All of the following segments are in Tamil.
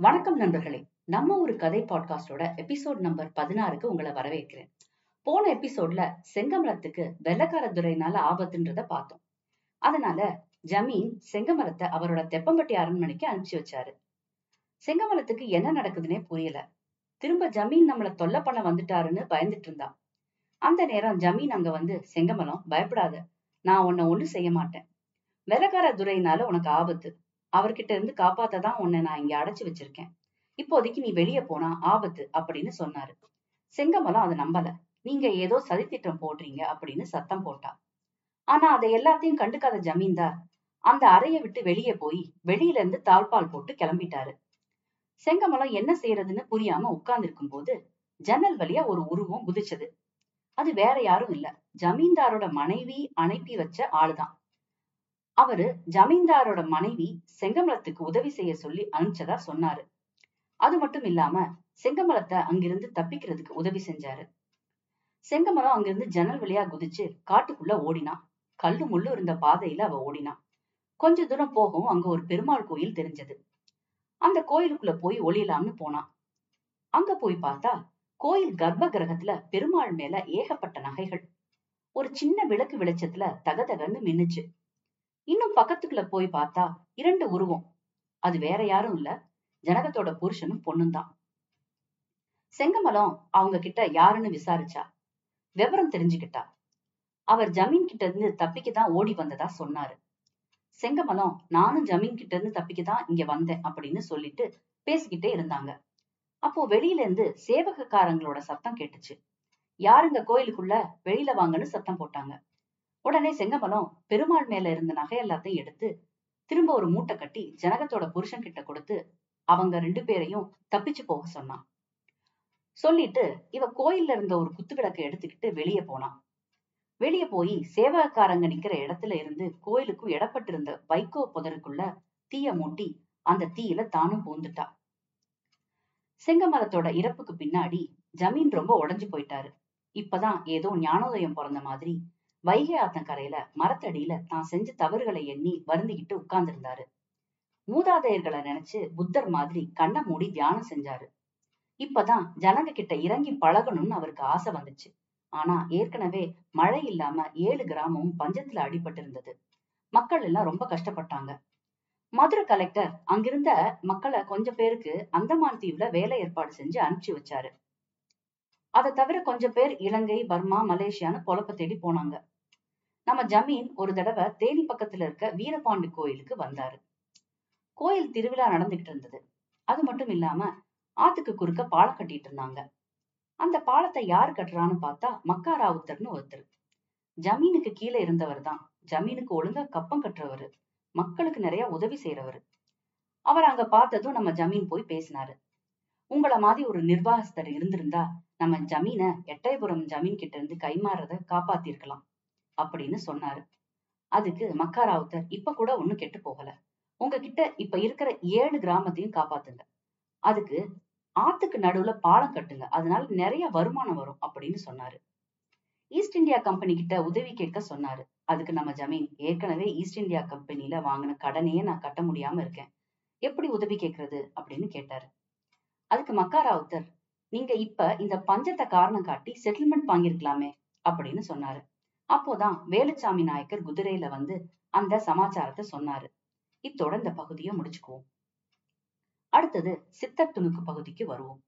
வணக்கம் நண்பர்களே. நம்ம ஒரு கதை பாட்காஸ்டோட எபிசோட் நம்பர் பதினாறுக்கு உங்களை வரவேற்கிறேன். போன எபிசோட்ல செங்கமலத்துக்கு வெள்ளக்கார துறையினால ஆபத்துன்றத பார்த்தோம். அதனால ஜமீன் செங்கமரத்தை அவரோட தெப்பம்பட்டி அரண்மனைக்கு அனுப்பிச்சு வச்சாரு. செங்கமலத்துக்கு என்ன நடக்குதுன்னே புரியல. திரும்ப ஜமீன் நம்மள தொல்லை பண்ண வந்துட்டாருன்னு பயந்துட்டு இருந்தான். அந்த நேரம் ஜமீன் அங்க வந்து செங்கமலம் பயப்படாத. நான் உன்னை ஒண்ணு செய்ய மாட்டேன். வெள்ளக்கார துறையினால உனக்கு ஆபத்து. அவர்கிட்ட இருந்து காப்பாத்ததான் உன்னை நான் இங்க அடைச்சு வச்சிருக்கேன். இப்போதைக்கு நீ வெளியே போனா ஆபத்து அப்படின்னு சொன்னாரு. செங்கமலம் அதை நம்பல. நீங்க ஏதோ சதித்திட்டம் போடுறீங்க அப்படின்னு சத்தம் போட்டா. ஆனா அதை எல்லாத்தையும் கண்டுக்காத ஜமீன்தார் அந்த அறையை விட்டு வெளியே போய் வெளியில இருந்து தாழ்பால் போட்டு கிளம்பிட்டாரு. செங்கமலம் என்ன செய்யறதுன்னு புரியாம உட்கார்ந்து போது ஜன்னல் வழியா ஒரு உருவம் குதிச்சது. அது வேற யாரும் இல்ல. ஜமீன்தாரோட மனைவி அனுப்பி வச்ச ஆளுதான். அவரு ஜமீன்தாரோட மனைவி செங்கமலத்துக்கு உதவி செய்ய சொல்லி அனுப்பிச்சதா சொன்னாரு. அது மட்டும் இல்லாம செங்கமலத்தை அங்கிருந்து தப்பிக்கிறதுக்கு உதவி செஞ்சாரு. செங்கமலம் அங்கிருந்து ஜன்னல் வழியா குதிச்சு காட்டுக்குள்ள ஓடினான் கல்லு முள்ளு இருந்த பாதையில அவ ஓடினான் கொஞ்ச தூரம் போகவும் அங்க ஒரு பெருமாள் கோயில் தெரிஞ்சது. அந்த கோயிலுக்குள்ள போய் ஒளியலாம்னு போனான் அங்க போய் பார்த்தா கோயில் கர்ப்ப கிரகத்துல பெருமாள் மேல ஏகப்பட்ட நகைகள். ஒரு சின்ன விளக்கு வெளிச்சத்துல தகதகன்னு மின்னுச்சு. இன்னும் பக்கத்துக்குள்ள போய் பார்த்தா இரண்டு உருவம். அது வேற யாரும் இல்ல. ஜனகத்தோட புருஷனும் பொண்ணும் தான். செங்கமலம் அவங்க கிட்ட யாருன்னு விசாரிச்சா? விவரம் தெரிஞ்சுக்கிட்டா. அவர் ஜமீன் கிட்ட இருந்து தப்பிக்கதான் ஓடி வந்ததா சொன்னாரு. செங்கமலம் நானும் ஜமீன் கிட்ட இருந்து தப்பிக்கதான் இங்க வந்தேன் அப்படின்னு சொல்லிட்டு பேசிக்கிட்டே இருந்தாங்க. அப்போ வெளியில இருந்து சேவகக்காரங்களோட சத்தம் கேட்டுச்சு. யாருங்க கோயிலுக்குள்ள? வெளியில வாங்கன்னு சத்தம் போட்டாங்க. உடனே செங்கமலம் பெருமாள் மேல இருந்த நகை எல்லாத்தையும் எடுத்து திரும்ப ஒரு மூட்டை கட்டி ஜனகத்தோட புருஷன் கிட்ட கொடுத்து அவங்க ரெண்டு பேரையும் தப்பிச்சு போக சொன்னான் சொல்லிட்டு இவ கோயில்ல இருந்த ஒரு குத்து விளக்கை எடுத்துக்கிட்டு வெளியே போனான் வெளியே போய் சேவகக்காரங்க நிக்கிற இடத்துல இருந்து கோயிலுக்கும் இடப்பட்டிருந்த வைக்கோ புதருக்குள்ள தீய மூட்டி அந்த தீயில தானும் பூந்துட்டா. செங்கமலத்தோட இறப்புக்கு பின்னாடி ஜமீன் ரொம்ப உடைஞ்சு போயிட்டாரு. இப்பதான் ஏதோ ஞானோதயம் பிறந்த மாதிரி வைகை ஆத்தங்கரையில மரத்தடியில தான் செஞ்ச தவறுகளை எண்ணி வருந்திக்கிட்டு உட்கார்ந்திருந்தாரு. மூதாதையர்களை நினைச்சு புத்தர் மாதிரி கண்ணை மூடி தியானம் செஞ்சாரு. இப்பதான் ஜனங்க கிட்ட இறங்கி பழகணும்னு அவருக்கு ஆசை வந்துச்சு. ஆனா ஏற்கனவே மழை இல்லாம ஏழு கிராமமும் பஞ்சத்துல அடிபட்டு இருந்தது மக்கள் எல்லாம் ரொம்ப கஷ்டப்பட்டாங்க. மதுரை கலெக்டர் அங்கிருந்த மக்களை கொஞ்சம் பேருக்கு அந்தமான் தீவுல வேலை ஏற்பாடு செஞ்சு அனுப்பிச்சு வச்சாரு. அதை தவிர கொஞ்சம் பேர் இலங்கை பர்மா மலேசியான்னு பொழப்ப தேடி போனாங்க. நம்ம ஜமீன் ஒரு தடவை தேனி பக்கத்துல இருக்க வீரபாண்டி கோயிலுக்கு வந்தாரு. கோயில் திருவிழா நடந்துகிட்டு இருந்தது. அது மட்டும் இல்லாம ஆத்துக்கு குறுக்க பாலம் கட்டிட்டு இருந்தாங்க. அந்த பாலத்தை யார் கட்டுறான்னு பார்த்தா மக்கா ராவுத்தர்னு ஒருத்தர். ஜமீனுக்கு கீழே இருந்தவர் தான். ஜமீனுக்கு ஒழுங்கா கப்பம் கட்டுறவரு. மக்களுக்கு நிறைய உதவி செய்யறவரு அவர் அங்க பார்த்ததும் நம்ம ஜமீன் போய் பேசினாரு. உங்களை மாதிரி ஒரு நிர்வாகஸ்தர் இருந்திருந்தா நம்ம ஜமீனை எட்டயபுரம் ஜமீன் கிட்ட இருந்து கைமாறத காப்பாத்திருக்கலாம் அப்படின்னு சொன்னாரு. அதுக்கு மக்காராவுத்தர் இப்ப கூட ஒண்ணும் கெட்டு போகல. உங்ககிட்ட இப்ப இருக்கிற ஏழு கிராமத்தையும் காப்பாத்துங்க. அதுக்கு ஆத்துக்கு நடுவுல பாலம் கட்டுங்க. அதனால நிறைய வருமானம் வரும் அப்படின்னு சொன்னாரு. ஈஸ்ட் இந்தியா கம்பெனி கிட்ட உதவி கேட்க சொன்னாரு. அதுக்கு நம்ம ஜமீன் ஏற்கனவே ஈஸ்ட் இந்தியா கம்பெனில வாங்கின கடனையே நான் கட்ட முடியாம இருக்கேன். எப்படி உதவி கேட்கறது அப்படின்னு கேட்டாரு. அதுக்கு மக்காராவுத்தர் நீங்க இப்ப இந்த பஞ்சத்தை காரணம் காட்டி செட்டில்மெண்ட் வாங்கியிருக்கலாமே அப்படின்னு சொன்னாரு. அப்போதான் வேலுச்சாமி நாயக்கர் குதிரையில வந்து அந்த சமாச்சாரத்தை சொன்னாரு. இத்தோட இந்த பகுதியை முடிச்சுக்குவோம். அடுத்தது சித்தர் துணுக்கு பகுதிக்கு வருவோம்.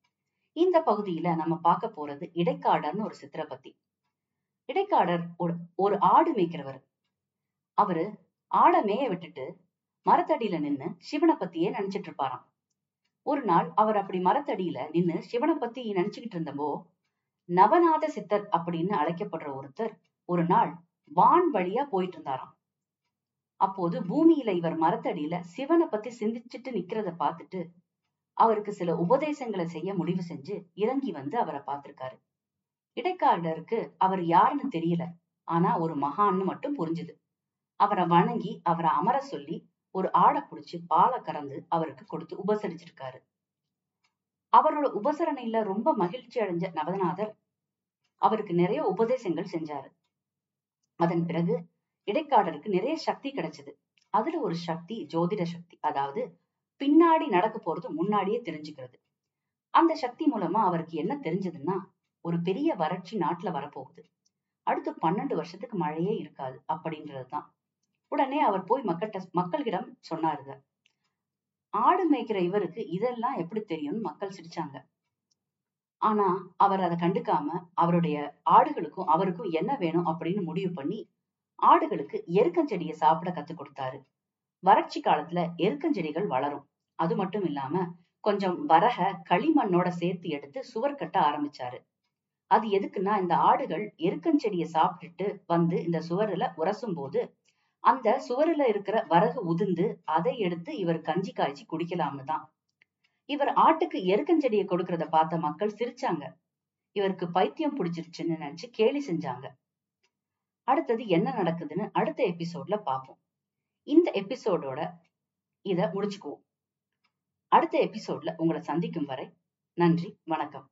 இந்த பகுதியில நம்ம பார்க்க போறது இடைக்காடர்னு ஒரு சித்திர பத்தி. இடைக்காடர் ஒரு ஆடு மேய்க்கிறவர். அவரு ஆடை மேய விட்டுட்டு மரத்தடியில நின்னு சிவனை பத்தியே நினைச்சிட்டு இருப்பாராம். ஒரு நாள் அவர் அப்படி மரத்தடியில நின்னு சிவனை பத்தி நினைச்சுக்கிட்டு இருந்தப்போ நவநாத சித்தர் அப்படின்னு அழைக்கப்படுற ஒருத்தர் ஒரு நாள் வான் வழியா போயிட்டு இருந்தாராம். அப்போது பூமியில இவர் மரத்தடியில சிவனை பத்தி சிந்திச்சுட்டு நிக்கிறத பார்த்துட்டு அவருக்கு சில உபதேசங்களை செய்ய முடிவு செஞ்சு இறங்கி வந்து அவரை பார்த்திருக்காரு. இடைக்காரருக்கு அவர் யாருன்னு தெரியல. ஆனா ஒரு மகான்னு மட்டும் புரிஞ்சுது. அவரை வணங்கி அவரை அமர சொல்லி ஒரு ஆடை புடிச்சு பாலை கறந்து அவருக்கு கொடுத்து உபசரிச்சிருக்காரு. அவரோட உபசரணையில ரொம்ப மகிழ்ச்சி அடைஞ்ச நவநாதர் அவருக்கு நிறைய உபதேசங்கள் செஞ்சாரு. அதன் பிறகு இடைக்காடருக்கு நிறைய சக்தி கிடைச்சது. அதுல ஒரு சக்தி ஜோதிட சக்தி அதாவது பின்னாடி நடக்க போறது முன்னாடியே தெரிஞ்சுக்கிறது. அந்த சக்தி மூலமா அவருக்கு என்ன தெரிஞ்சதுன்னா ஒரு பெரிய வறட்சி நாட்டுல வரப்போகுது. அடுத்து பன்னெண்டு வருஷத்துக்கு மழையே இருக்காது அப்படின்றதுதான். உடனே அவர் போய் மக்கள்கிட்ட மக்கள்கிடம் சொன்னாருங்க. ஆடு மேய்க்கிற இவருக்கு இதெல்லாம் எப்படி தெரியும்னு மக்கள் சிரிச்சாங்க. ஆனா அவர் அதை கண்டுக்காம அவருடைய ஆடுகளுக்கும் அவருக்கும் என்ன வேணும் அப்படின்னு முடிவு பண்ணி ஆடுகளுக்கு எருக்கஞ்செடியை சாப்பிட கத்து கொடுத்தாரு. வறட்சி காலத்துல எருக்கஞ்செடிகள் வளரும். அது மட்டும் இல்லாம கொஞ்சம் வரக களிமண்ணோட சேர்த்து எடுத்து சுவர் கட்ட ஆரம்பிச்சாரு. அது எதுக்குன்னா இந்த ஆடுகள் எருக்கஞ்செடியை சாப்பிட்டுட்டு வந்து இந்த சுவர்ல உரசும் போது அந்த சுவருல இருக்கிற வரகு உதிர்ந்து அதை எடுத்து இவர் கஞ்சி காய்ச்சி குடிக்கலாம்னு தான். இவர் ஆட்டுக்கு எருக்கஞ்செடியை கொடுக்கறத பார்த்த மக்கள் சிரிச்சாங்க. இவருக்கு பைத்தியம் பிடிச்சிருச்சுன்னு நினைச்சு கேலி செஞ்சாங்க. அடுத்தது என்ன நடக்குதுன்னு அடுத்த எபிசோட்ல பார்ப்போம். இந்த எபிசோடோட இத முடிச்சுக்குவோம். அடுத்த எபிசோட்ல உங்களை சந்திக்கும் வரை நன்றி வணக்கம்.